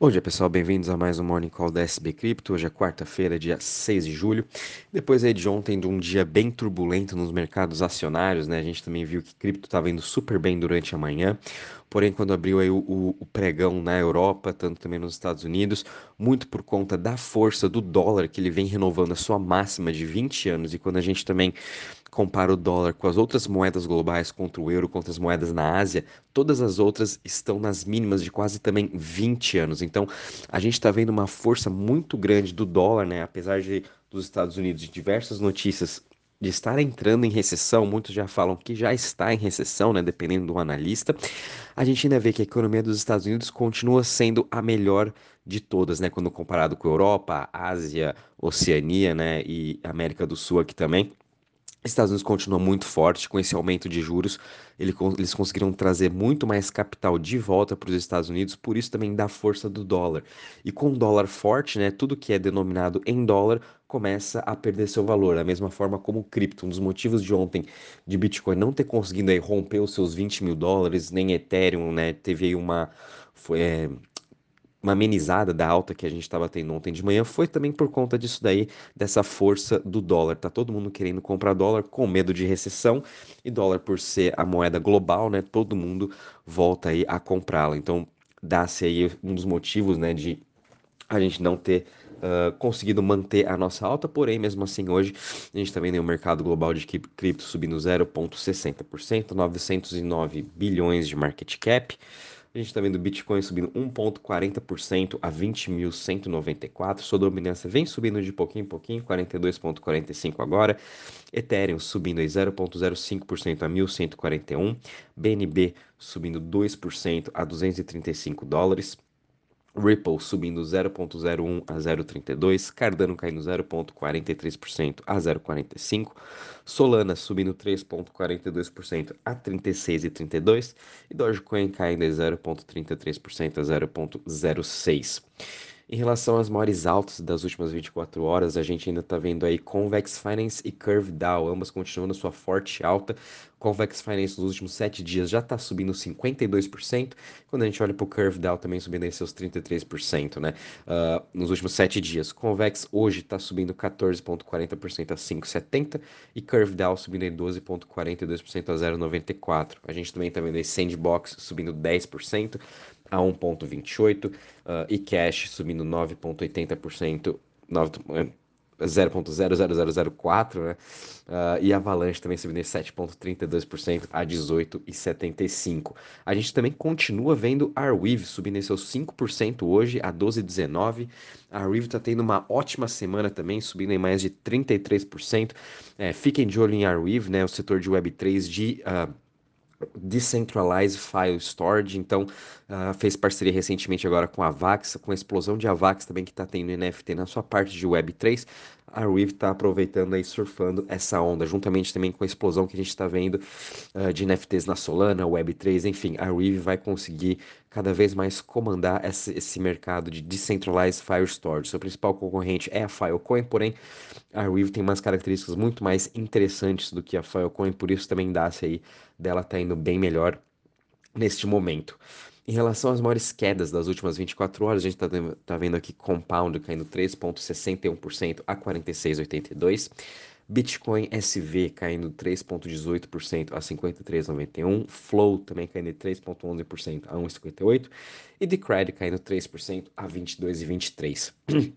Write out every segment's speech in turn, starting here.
Bom dia pessoal, bem-vindos a mais um Morning Call da SB Cripto. Hoje é quarta-feira, dia 6 de julho. Depois aí de ontem, de um dia bem turbulento nos mercados acionários, né? A gente também viu que cripto estava indo super bem durante a manhã. Porém, quando abriu aí o, o, o, pregão na Europa, tanto também nos Estados Unidos, muito por conta da força do dólar, que ele vem renovando a sua máxima de 20 anos, e quando a gente também compara o dólar com as outras moedas globais, contra o euro, contra as moedas na Ásia, todas as outras estão nas mínimas de quase também 20 anos. Então, a gente está vendo uma força muito grande do dólar, né? Apesar de dos Estados Unidos de diversas notícias de estar entrando em recessão, muitos já falam que já está em recessão, né, dependendo do analista. A gente ainda vê que a economia dos Estados Unidos continua sendo a melhor de todas, né, quando comparado com Europa, Ásia, Oceania, né, e América do Sul aqui também. Estados Unidos continua muito forte com esse aumento de juros. eles conseguiram trazer muito mais capital de volta para os Estados Unidos, por isso também dá força do dólar. E com o dólar forte, né, tudo que é denominado em dólar começa a perder seu valor. Da mesma forma como o cripto. Um dos motivos de ontem de Bitcoin não ter conseguido aí, romper os seus 20 mil dólares, nem Ethereum, né, teve aí uma. Foi, é, uma amenizada da alta que a gente estava tendo ontem de manhã foi também por conta disso daí, dessa força do dólar. Tá todo mundo querendo comprar dólar com medo de recessão e dólar por ser a moeda global, né? Todo mundo volta aí a comprá-la. Então, dá-se aí um dos motivos, né, de a gente não ter uh, conseguido manter a nossa alta, porém, mesmo assim, hoje a gente também tem o mercado global de cripto subindo 0,60%, 909 bilhões de market cap. A gente está vendo o Bitcoin subindo 1,40% a 20.194. Sua dominância vem subindo de pouquinho em pouquinho, 42,45 agora. Ethereum subindo 0,05% a 1.141. BNB subindo 2% a 235 dólares. Ripple subindo 0,01 a 0,32, Cardano caindo 0,43% a 0,45, Solana subindo 3,42% a 36,32 e Dogecoin caindo 0,33% a 0,06. Em relação às maiores altas das últimas 24 horas, a gente ainda está vendo aí Convex Finance e Curve Dow, ambas continuando sua forte alta. Convex Finance nos últimos 7 dias já está subindo 52%, quando a gente olha para o Curve Dow também subindo aí seus 33%, né? Uh, nos últimos 7 dias. Convex hoje está subindo 14,40% a 5,70 e Curve Dow subindo em 12,42% a 0,94. A gente também está vendo aí Sandbox subindo 10%, a 1,28% uh, e cash subindo 9,80%, 0,00004, né? Uh, e Avalanche também subindo 7,32% a 18,75%. A gente também continua vendo a Arweave subindo seus 5% hoje a 12,19%. A Arweave está tendo uma ótima semana também, subindo em mais de 33%. É, fiquem de olho em Arweave, né? O setor de Web3 de... Uh, Decentralized File Storage, então uh, fez parceria recentemente agora com a Vax, com a explosão de Avax também que está tendo NFT na sua parte de Web3, a Riv está aproveitando e surfando essa onda, juntamente também com a explosão que a gente está vendo uh, de NFTs na Solana, Web3, enfim, a Riv vai conseguir cada vez mais comandar esse, esse, mercado de Decentralized File Storage. Seu principal concorrente é a Filecoin, porém a Riv tem umas características muito mais interessantes do que a Filecoin, por isso também dá-se aí dela tá indo bem melhor neste momento. Em relação às maiores quedas das últimas 24 horas, a gente está tá vendo aqui Compound caindo 3,61% a 46,82%. Bitcoin SV caindo 3,18% a 53,91%. Flow também caindo 3,11% a 1,58%. E Decred caindo 3% a 22,23%.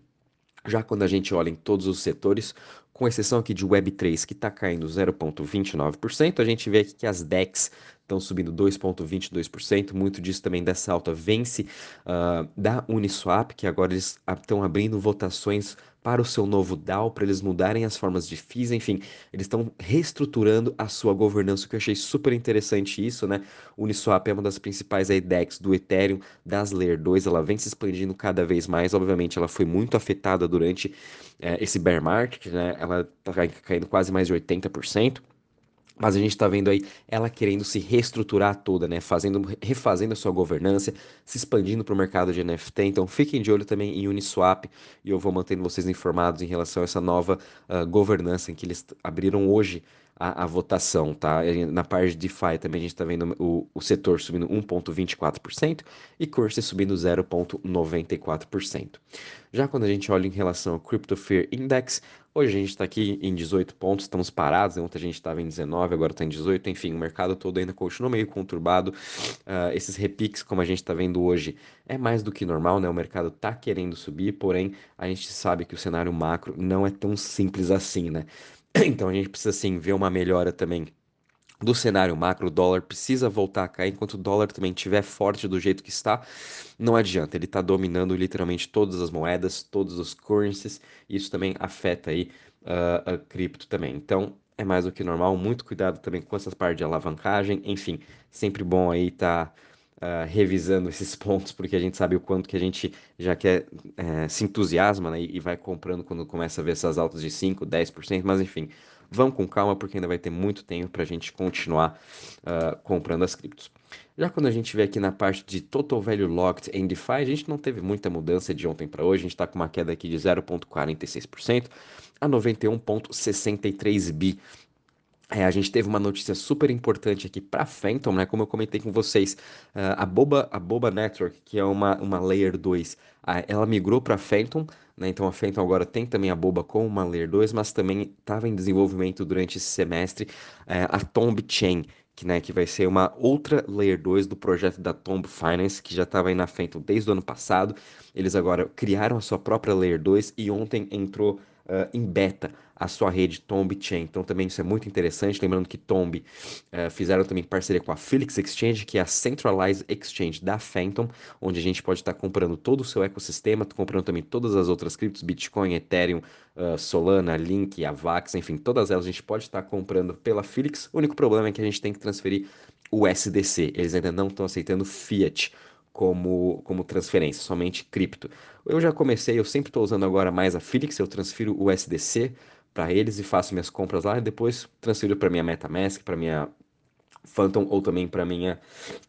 Já quando a gente olha em todos os setores, com exceção aqui de Web3, que está caindo 0,29%, a gente vê aqui que as DEX estão subindo 2,22%. Muito disso também dessa alta vence uh, da Uniswap, que agora eles estão abrindo votações para o seu novo DAO, para eles mudarem as formas de FIIs, enfim, eles estão reestruturando a sua governança, o que eu achei super interessante isso, né? Uniswap é uma das principais DEX do Ethereum, das Layer 2, ela vem se expandindo cada vez mais, obviamente ela foi muito afetada durante é, esse bear market, né? Ela está caindo quase mais de 80%. Mas a gente está vendo aí ela querendo se reestruturar toda, né? Fazendo, refazendo a sua governança, se expandindo para o mercado de NFT. Então fiquem de olho também em Uniswap e eu vou mantendo vocês informados em relação a essa nova uh, governança que eles abriram hoje a, a votação, tá? Na parte de DeFi também a gente está vendo o, o setor subindo 1,24% e Curse subindo 0,94%. Já quando a gente olha em relação ao Crypto Fear Index, hoje a gente está aqui em 18 pontos, estamos parados, ontem a gente estava em 19, agora está em 18, enfim, o mercado todo ainda continua meio conturbado. Uh, esses repiques, como a gente está vendo hoje, é mais do que normal, né? O mercado está querendo subir, porém a gente sabe que o cenário macro não é tão simples assim, né? Então a gente precisa sim ver uma melhora também do cenário macro, o dólar precisa voltar a cair, enquanto o dólar também estiver forte do jeito que está, não adianta, ele está dominando literalmente todas as moedas, todos os currencies, e isso também afeta aí uh, a cripto também. Então, é mais do que normal, muito cuidado também com essas partes de alavancagem, enfim, sempre bom aí estar tá, uh, revisando esses pontos, porque a gente sabe o quanto que a gente já quer, uh, se entusiasma, né, e vai comprando quando começa a ver essas altas de 5, 10%, mas enfim, Vamos com calma, porque ainda vai ter muito tempo para a gente continuar uh, comprando as criptos. Já quando a gente vê aqui na parte de Total Value Locked em DeFi, a gente não teve muita mudança de ontem para hoje, a gente está com uma queda aqui de 0,46% a 91,63 bi. É, a gente teve uma notícia super importante aqui para Phantom, né? Como eu comentei com vocês, uh, a Boba, a Boba Network, que é uma, uma Layer 2, uh, ela migrou para Phantom, né? Então a Phantom agora tem também a Boba com uma Layer 2, mas também estava em desenvolvimento durante esse semestre é, a Tomb Chain, que, né, que vai ser uma outra Layer 2 do projeto da Tomb Finance, que já estava aí na Phantom desde o ano passado. Eles agora criaram a sua própria Layer 2 e ontem entrou uh, em beta a sua rede Tomb Chain. Então também isso é muito interessante, lembrando que Tomb uh, fizeram também parceria com a Felix Exchange, que é a Centralized Exchange da Phantom, onde a gente pode estar comprando todo o seu ecossistema, comprando também todas as outras criptos, Bitcoin, Ethereum, uh, Solana, Link, Avax, enfim, todas elas a gente pode estar comprando pela Felix. O único problema é que a gente tem que transferir o SDC. Eles ainda não estão aceitando Fiat como, como transferência, somente cripto. Eu já comecei, eu sempre estou usando agora mais a Felix, eu transfiro o SDC para eles e faço minhas compras lá e depois transfiro para minha MetaMask, para minha Phantom ou também para minha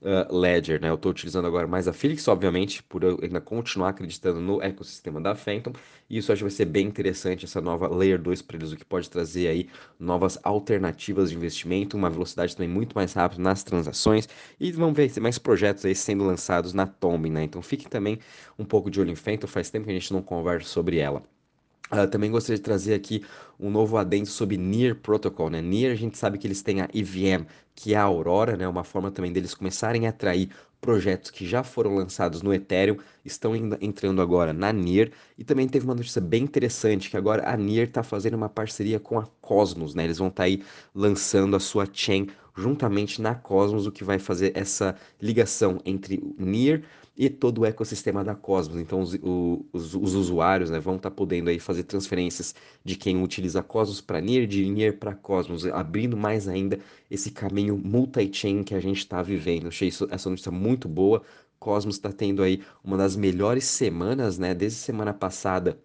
uh, Ledger, né? Eu estou utilizando agora mais a Felix, obviamente, por eu ainda continuar acreditando no ecossistema da Phantom, e isso acho que vai ser bem interessante, essa nova Layer 2 para eles, o que pode trazer aí novas alternativas de investimento, uma velocidade também muito mais rápida nas transações, e vamos ver mais projetos aí sendo lançados na Tomb, né? Então fique também um pouco de olho em Phantom, faz tempo que a gente não conversa sobre ela. Uh, também gostaria de trazer aqui um novo adendo sobre Near Protocol, né? Near a gente sabe que eles têm a EVM, que é a Aurora, né? Uma forma também deles começarem a atrair projetos que já foram lançados no Ethereum, estão entrando agora na Near, e também teve uma notícia bem interessante, que agora a Near está fazendo uma parceria com a Cosmos, né? Eles vão estar tá aí lançando a sua chain juntamente na Cosmos, o que vai fazer essa ligação entre Near e todo o ecossistema da Cosmos. Então, os, os, os usuários né, vão estar tá podendo aí fazer transferências de quem utiliza Cosmos para NIR, de NIR para Cosmos, abrindo mais ainda esse caminho multi-chain que a gente está vivendo. achei isso, essa notícia muito boa. Cosmos está tendo aí uma das melhores semanas, né? Desde semana passada,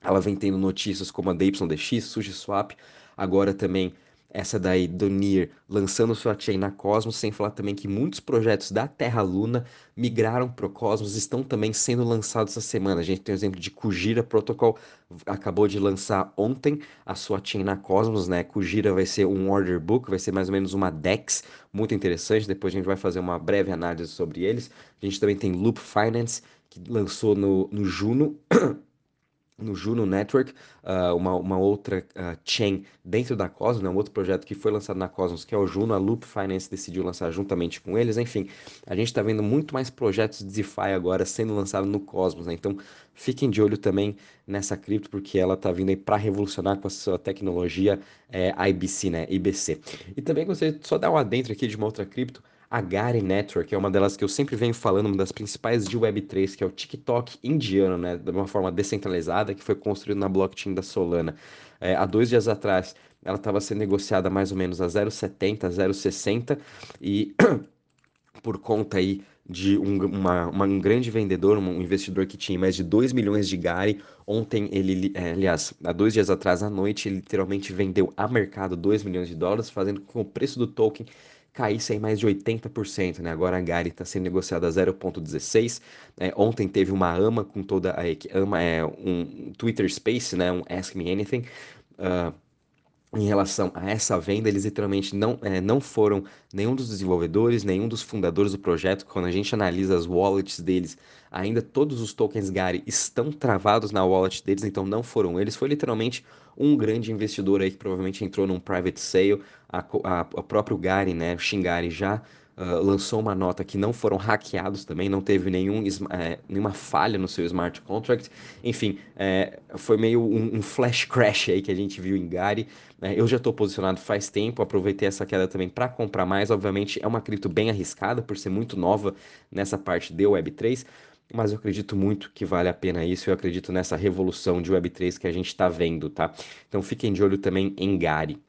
ela vem tendo notícias como a DYDX, SushiSwap, agora também essa daí do Nier lançando sua chain na Cosmos, sem falar também que muitos projetos da Terra Luna migraram para o Cosmos, estão também sendo lançados essa semana. A gente tem o exemplo de Kujira Protocol, acabou de lançar ontem a sua chain na Cosmos, né? Kujira vai ser um order book, vai ser mais ou menos uma DEX, muito interessante. Depois a gente vai fazer uma breve análise sobre eles. A gente também tem Loop Finance, que lançou no, no Juno. No Juno Network, uh, uma, uma outra uh, chain dentro da Cosmos, né, um outro projeto que foi lançado na Cosmos, que é o Juno, a Loop Finance decidiu lançar juntamente com eles, enfim, a gente está vendo muito mais projetos de DeFi agora sendo lançados no Cosmos, né, então fiquem de olho também nessa cripto, porque ela está vindo aí para revolucionar com a sua tecnologia é, IBC, né, IBC. E também gostaria de só dar um adentro aqui de uma outra cripto, a Gary Network é uma delas que eu sempre venho falando, uma das principais de Web3, que é o TikTok indiano, né? De uma forma descentralizada, que foi construído na blockchain da Solana. É, há dois dias atrás, ela estava sendo negociada mais ou menos a 0,70, 0,60 e por conta aí de um, uma, uma, um grande vendedor, um investidor que tinha mais de 2 milhões de Gary. Ontem, ele, é, aliás, há dois dias atrás à noite, ele literalmente vendeu a mercado 2 milhões de dólares, fazendo com que o preço do token caísse em mais de 80%, né? Agora a Gary está sendo negociada a 0,16. É, ontem teve uma AMA com toda a AMA é um Twitter Space, né? Um Ask Me Anything. Uh, em relação a essa venda, eles literalmente não, é, não foram nenhum dos desenvolvedores, nenhum dos fundadores do projeto. Quando a gente analisa as wallets deles, ainda todos os tokens Gari estão travados na wallet deles, então não foram eles. Foi literalmente um grande investidor aí que provavelmente entrou num private sale. A, a, a próprio Gary, né, o Shingari já Uh, lançou uma nota que não foram hackeados também, não teve nenhum, é, nenhuma falha no seu smart contract. Enfim, é, foi meio um, um, flash crash aí que a gente viu em Gary. É, eu já estou posicionado faz tempo, aproveitei essa queda também para comprar mais. Obviamente é uma cripto bem arriscada por ser muito nova nessa parte de Web3. Mas eu acredito muito que vale a pena isso. Eu acredito nessa revolução de Web3 que a gente está vendo, tá? Então fiquem de olho também em Gary.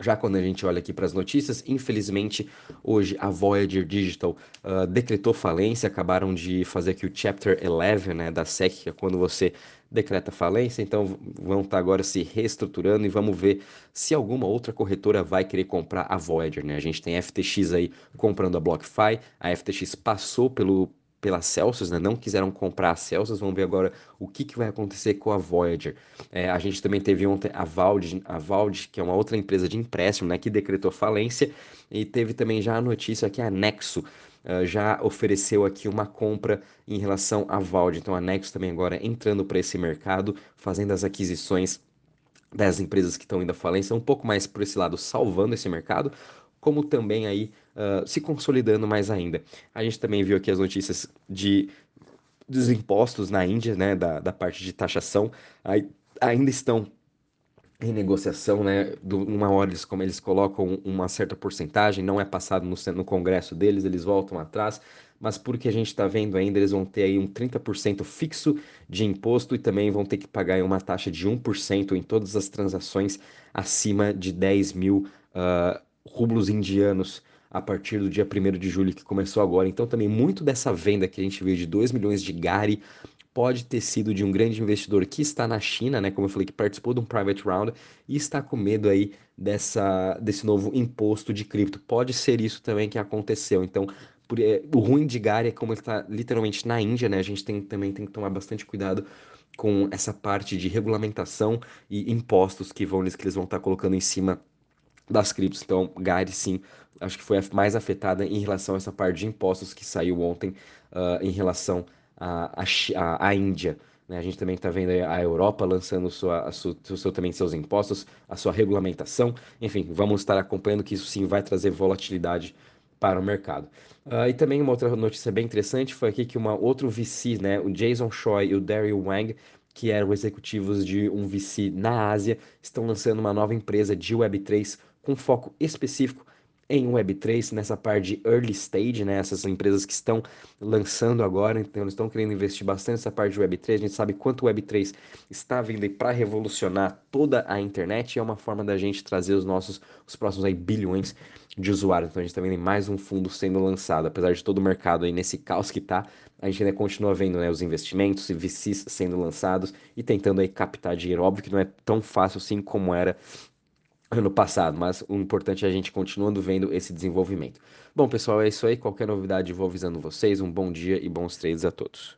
Já quando a gente olha aqui para as notícias, infelizmente hoje a Voyager Digital uh, decretou falência, acabaram de fazer aqui o Chapter 11 né, da SEC, que é quando você decreta falência, então vão estar tá agora se reestruturando e vamos ver se alguma outra corretora vai querer comprar a Voyager. Né? A gente tem FTX aí comprando a BlockFi, a FTX passou pelo, pela Celsius, né? não quiseram comprar a Celsius, vamos ver agora o que, que vai acontecer com a Voyager. É, a gente também teve ontem a Vald, a Vald, que é uma outra empresa de empréstimo, né, que decretou falência, e teve também já a notícia que a Nexo uh, já ofereceu aqui uma compra em relação à Vald, então a Nexo também agora entrando para esse mercado, fazendo as aquisições das empresas que estão indo à falência, um pouco mais por esse lado, salvando esse mercado, como também aí uh, se consolidando mais ainda. A gente também viu aqui as notícias de dos impostos na Índia, né, da, da parte de taxação, aí, ainda estão em negociação, né, do, uma hora eles, como eles colocam uma certa porcentagem, não é passado no, no congresso deles, eles voltam atrás, mas porque a gente está vendo ainda, eles vão ter aí um 30% fixo de imposto e também vão ter que pagar uma taxa de 1% em todas as transações acima de 10 mil uh, rublos indianos a partir do dia 1 de julho, que começou agora. Então, também muito dessa venda que a gente viu de 2 milhões de Gari pode ter sido de um grande investidor que está na China, né, como eu falei, que participou de um private round e está com medo aí dessa, desse novo imposto de cripto. Pode ser isso também que aconteceu. Então, por, é, o ruim de Gari é como ele está literalmente na Índia, né? A gente tem, também tem que tomar bastante cuidado com essa parte de regulamentação e impostos que, vão, que eles vão estar colocando em cima das criptos. Então, Gary, sim, acho que foi a mais afetada em relação a essa parte de impostos que saiu ontem uh, em relação à a, a, Índia. Né? A gente também está vendo a Europa lançando sua, seu, também seus impostos, a sua regulamentação. Enfim, vamos estar acompanhando que isso sim vai trazer volatilidade para o mercado. Uh, e também uma outra notícia bem interessante foi aqui que uma outro VC, né, o Jason Choi e o Daryl Wang, que eram executivos de um VC na Ásia, estão lançando uma nova empresa de Web3 com foco específico em Web3, nessa parte de early stage, né? Essas empresas que estão lançando agora, então eles estão querendo investir bastante nessa parte de Web3. A gente sabe quanto o Web3 está vindo para revolucionar toda a internet e é uma forma da gente trazer os nossos, os próximos aí bilhões de usuários. Então a gente está vendo mais um fundo sendo lançado, apesar de todo o mercado aí nesse caos que está, a gente ainda continua vendo né, os investimentos e VCs sendo lançados e tentando aí captar dinheiro. Óbvio que não é tão fácil assim como era ano passado, mas o importante é a gente continuando vendo esse desenvolvimento. Bom, pessoal, é isso aí. Qualquer novidade vou avisando vocês. Um bom dia e bons trades a todos.